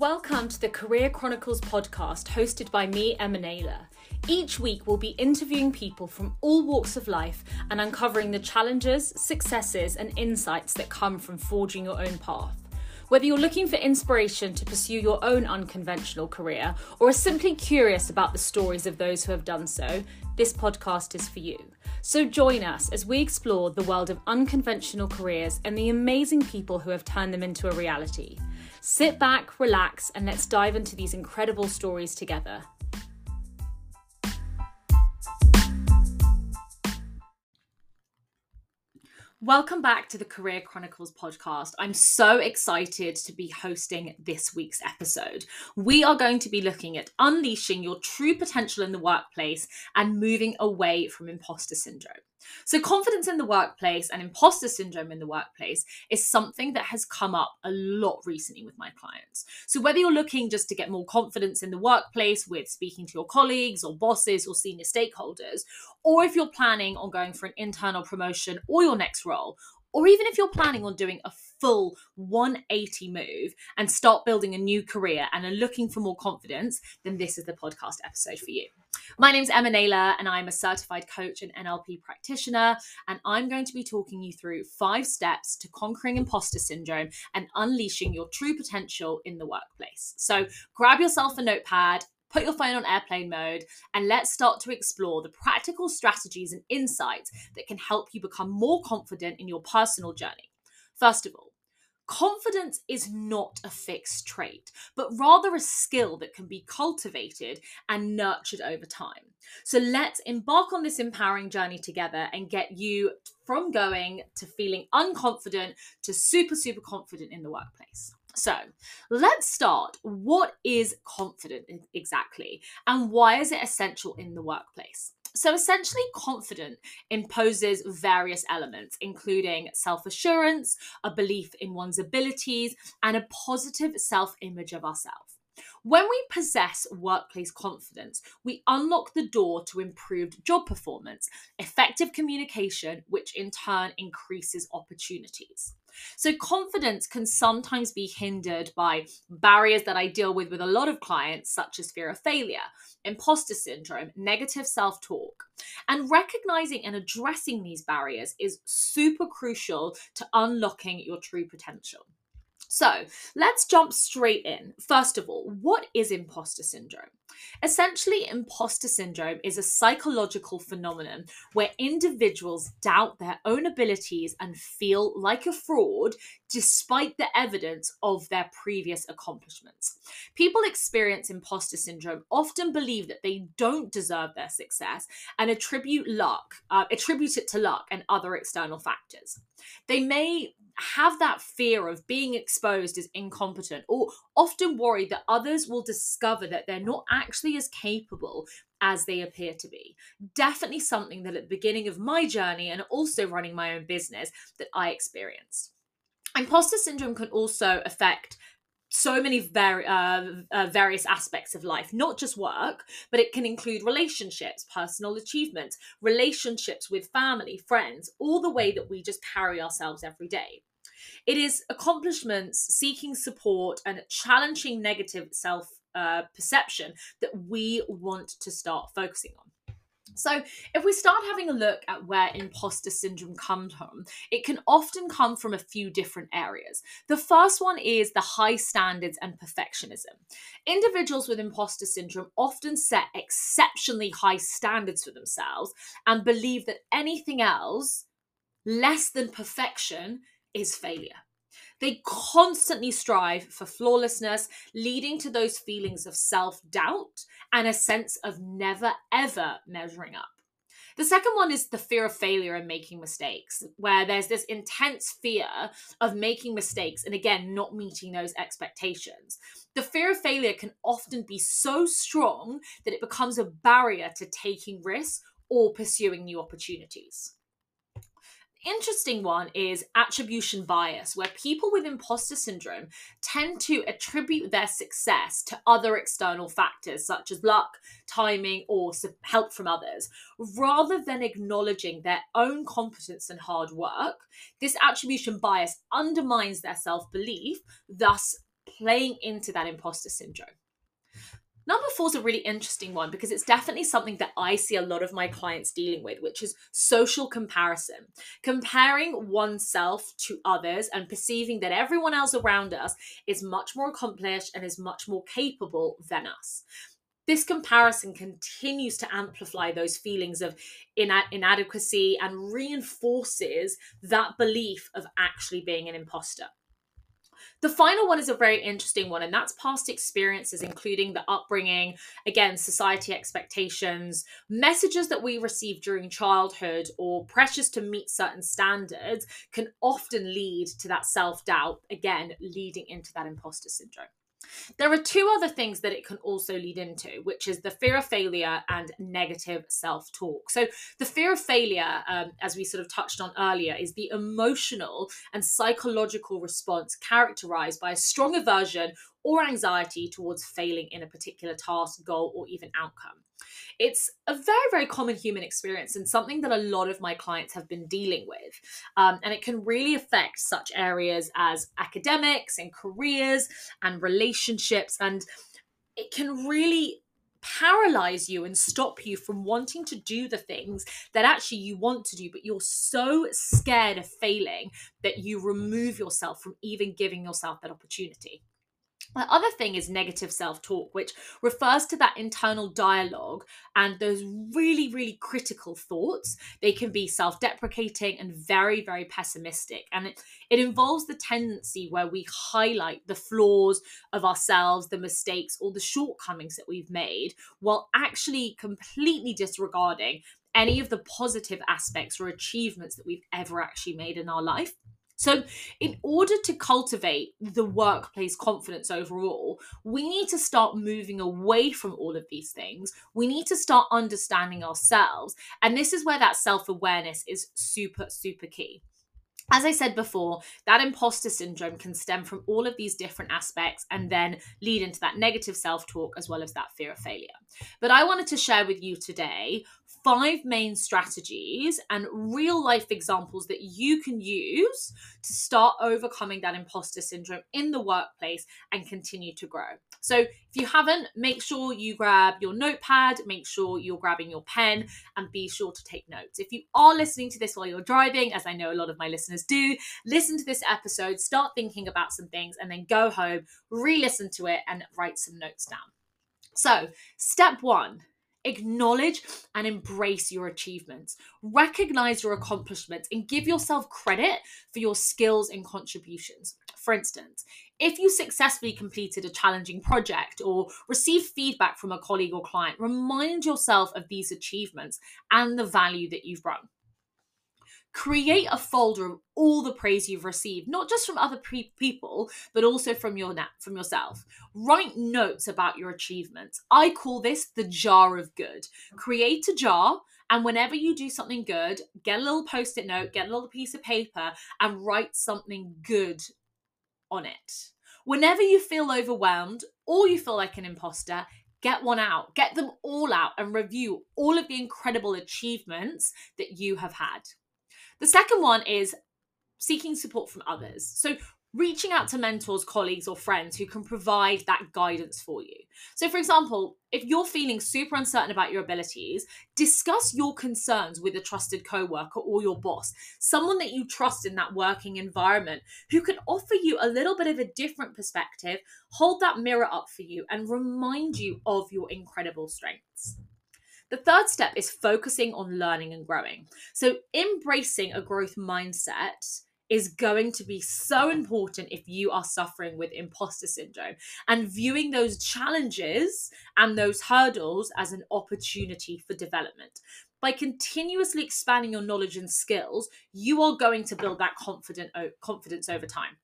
Welcome to the Career Chronicles podcast hosted by me, Emma Naylor. Each week, we'll be interviewing people from all walks of life and uncovering the challenges, successes, and insights that come from forging your own path. Whether you're looking for inspiration to pursue your own unconventional career or are simply curious about the stories of those who have done so, this podcast is for you. So join us as we explore the world of unconventional careers and the amazing people who have turned them into a reality. Sit back, relax, and let's dive into these incredible stories together. Welcome back to the Career Chronicles podcast. I'm so excited to be hosting this week's episode. We are going to be looking at unleashing your true potential in the workplace and moving away from imposter syndrome. So, confidence in the workplace and imposter syndrome in the workplace is something that has come up a lot recently with my clients. So, whether you're looking just to get more confidence in the workplace with speaking to your colleagues or bosses or senior stakeholders, or if you're planning on going for an internal promotion or your next role, or even if you're planning on doing a full 180 move and start building a new career and are looking for more confidence, then this is the podcast episode for you. My name's Emma Naylor, and I'm a certified coach and NLP practitioner. And I'm going to be talking you through five steps to conquering imposter syndrome and unleashing your true potential in the workplace. So grab yourself a notepad put your phone on airplane mode, and let's start to explore the practical strategies and insights that can help you become more confident in your personal journey. First of all, Confidence is not a fixed trait, but rather a skill that can be cultivated and nurtured over time. So let's embark on this empowering journey together and get you from going to feeling unconfident to super, super confident in the workplace. So let's start. What is confident exactly, and why is it essential in the workplace? So essentially, confident imposes various elements, including self assurance, a belief in one's abilities, and a positive self image of ourselves. When we possess workplace confidence, we unlock the door to improved job performance, effective communication, which in turn increases opportunities. So, confidence can sometimes be hindered by barriers that I deal with with a lot of clients, such as fear of failure, imposter syndrome, negative self talk. And recognizing and addressing these barriers is super crucial to unlocking your true potential. So let's jump straight in. First of all, what is imposter syndrome? Essentially, imposter syndrome is a psychological phenomenon where individuals doubt their own abilities and feel like a fraud despite the evidence of their previous accomplishments. People experience imposter syndrome often believe that they don't deserve their success and attribute luck, uh, attribute it to luck and other external factors. They may have that fear of being exposed as incompetent or often worry that others will discover that they're not actually as capable as they appear to be. Definitely something that at the beginning of my journey and also running my own business that I experienced. Imposter syndrome can also affect so many var- uh, uh, various aspects of life, not just work, but it can include relationships, personal achievements, relationships with family, friends, all the way that we just carry ourselves every day. It is accomplishments, seeking support, and challenging negative self uh, perception that we want to start focusing on. So, if we start having a look at where imposter syndrome comes from, it can often come from a few different areas. The first one is the high standards and perfectionism. Individuals with imposter syndrome often set exceptionally high standards for themselves and believe that anything else less than perfection is failure. They constantly strive for flawlessness, leading to those feelings of self doubt and a sense of never ever measuring up. The second one is the fear of failure and making mistakes, where there's this intense fear of making mistakes and again, not meeting those expectations. The fear of failure can often be so strong that it becomes a barrier to taking risks or pursuing new opportunities interesting one is attribution bias, where people with imposter syndrome tend to attribute their success to other external factors such as luck, timing, or help from others, rather than acknowledging their own competence and hard work. This attribution bias undermines their self belief, thus playing into that imposter syndrome. Number four is a really interesting one because it's definitely something that I see a lot of my clients dealing with, which is social comparison. Comparing oneself to others and perceiving that everyone else around us is much more accomplished and is much more capable than us. This comparison continues to amplify those feelings of ina- inadequacy and reinforces that belief of actually being an imposter. The final one is a very interesting one, and that's past experiences, including the upbringing, again, society expectations, messages that we receive during childhood, or pressures to meet certain standards can often lead to that self doubt, again, leading into that imposter syndrome. There are two other things that it can also lead into, which is the fear of failure and negative self talk. So, the fear of failure, um, as we sort of touched on earlier, is the emotional and psychological response characterized by a strong aversion or anxiety towards failing in a particular task, goal, or even outcome. It's a very, very common human experience and something that a lot of my clients have been dealing with. Um, and it can really affect such areas as academics and careers and relationships. And it can really paralyze you and stop you from wanting to do the things that actually you want to do, but you're so scared of failing that you remove yourself from even giving yourself that opportunity. The other thing is negative self talk, which refers to that internal dialogue and those really, really critical thoughts. They can be self deprecating and very, very pessimistic. And it, it involves the tendency where we highlight the flaws of ourselves, the mistakes, or the shortcomings that we've made, while actually completely disregarding any of the positive aspects or achievements that we've ever actually made in our life. So, in mm. order to cultivate the workplace confidence overall, we need to start moving away from all of these things. We need to start understanding ourselves. And this is where that self awareness is super, super key as I said before, that imposter syndrome can stem from all of these different aspects and then lead into that negative self talk as well as that fear of failure. But I wanted to share with you today five main strategies and real life examples that you can use to start overcoming that imposter syndrome in the workplace and continue to grow. So, if you haven't, make sure you grab your notepad, make sure you're grabbing your pen, and be sure to take notes. If you are listening to this while you're driving, as I know a lot of my listeners do, listen to this episode, start thinking about some things, and then go home, re listen to it, and write some notes down. So, step one Acknowledge and embrace your achievements. Recognize your accomplishments and give yourself credit for your skills and contributions. For instance, if you successfully completed a challenging project or received feedback from a colleague or client, remind yourself of these achievements and the value that you've brought create a folder of all the praise you've received not just from other pre- people but also from your na- from yourself. Write notes about your achievements. I call this the jar of good. Create a jar and whenever you do something good get a little post-it note get a little piece of paper and write something good on it. Whenever you feel overwhelmed or you feel like an imposter get one out. Get them all out and review all of the incredible achievements that you have had the second one is seeking support from others. So, reaching out to mentors, colleagues, or friends who can provide that guidance for you. So, for example, if you're feeling super uncertain about your abilities, discuss your concerns with a trusted coworker or your boss, someone that you trust in that working environment who can offer you a little bit of a different perspective, hold that mirror up for you, and remind you of your incredible strengths. The third step is focusing on learning and growing. So, embracing a growth mindset is going to be so important if you are suffering with imposter syndrome and viewing those challenges and those hurdles as an opportunity for development. By continuously expanding your knowledge and skills, you are going to build that confident confidence over time.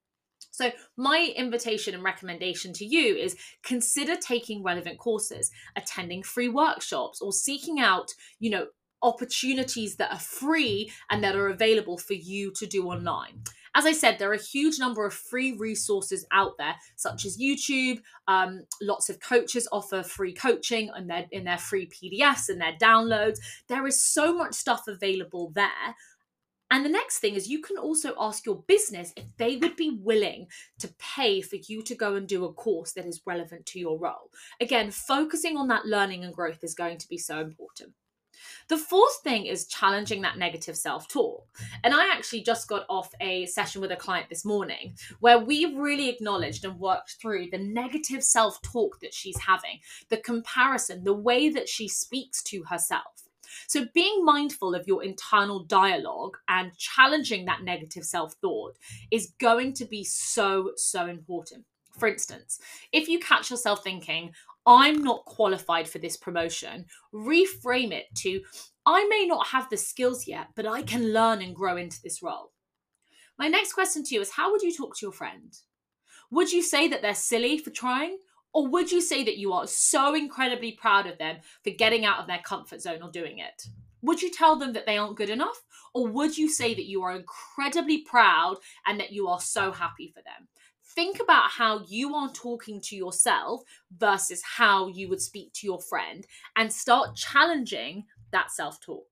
So, my invitation and recommendation to you is consider taking relevant courses, attending free workshops, or seeking out, you know, opportunities that are free and that are available for you to do online. As I said, there are a huge number of free resources out there, such as YouTube. Um, lots of coaches offer free coaching in their in their free PDFs and their downloads. There is so much stuff available there And the next thing is you can also ask your business if they would be willing to pay for you to go and do a course that is relevant to your role. Again, focusing on that learning and growth is going to be so important. The fourth thing is challenging that negative self talk. And I actually just got off a session with a client this morning where we really acknowledged and worked through the negative self talk that she's having, the comparison, the way that she speaks to herself. So, being mindful of your internal dialogue and challenging that negative self thought is going to be so, so important. For instance, if you catch yourself thinking, I'm not qualified for this promotion, reframe it to, I may not have the skills yet, but I can learn and grow into this role. My next question to you is How would you talk to your friend? Would you say that they're silly for trying? Or would you say that you are so incredibly proud of them for getting out of their comfort zone or doing it? Would you tell them that they aren't good enough? Or would you say that you are incredibly proud and that you are so happy for them? Think about how you are talking to yourself versus how you would speak to your friend and start challenging that self talk.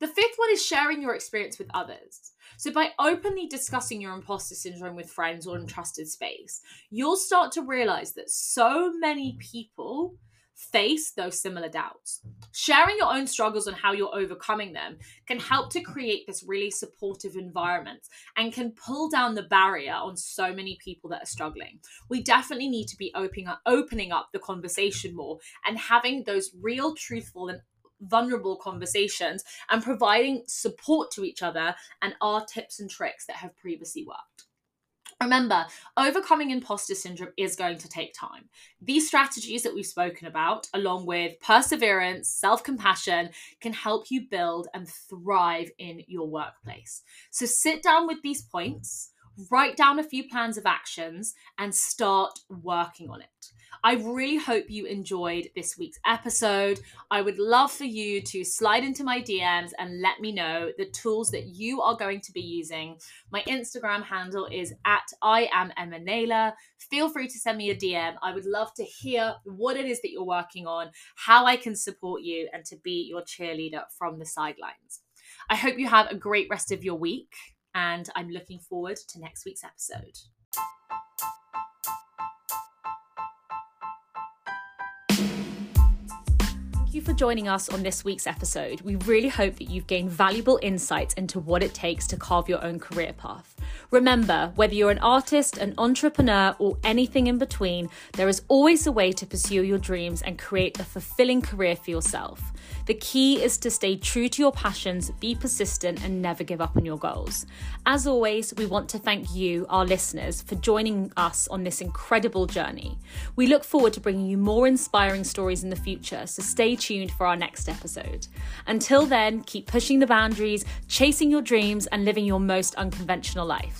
The fifth one is sharing your experience with others. So, by openly discussing your imposter syndrome with friends or in trusted space, you'll start to realize that so many people face those similar doubts. Sharing your own struggles and how you're overcoming them can help to create this really supportive environment and can pull down the barrier on so many people that are struggling. We definitely need to be opening up, opening up the conversation more and having those real, truthful, and vulnerable conversations and providing support to each other and our tips and tricks that have previously worked. Remember, overcoming imposter syndrome is going to take time. These strategies that we've spoken about, along with perseverance, self compassion, can help you build and thrive in your workplace. So sit down with these points, write down a few plans of actions, and start working on it. I really hope you enjoyed this week's episode. I would love for you to slide into my DMs and let me know the tools that you are going to be using. My Instagram handle is at I am Emma Naylor. Feel free to send me a DM. I would love to hear what it is that you're working on, how I can support you, and to be your cheerleader from the sidelines. I hope you have a great rest of your week, and I'm looking forward to next week's episode. Thank you for joining us on this week's episode. We really hope that you've gained valuable insights into what it takes to carve your own career path. Remember, whether you're an artist, an entrepreneur, or anything in between, there is always a way to pursue your dreams and create a fulfilling career for yourself. The key is to stay true to your passions, be persistent, and never give up on your goals. As always, we want to thank you, our listeners, for joining us on this incredible journey. We look forward to bringing you more inspiring stories in the future, so stay tuned for our next episode. Until then, keep pushing the boundaries, chasing your dreams, and living your most unconventional life.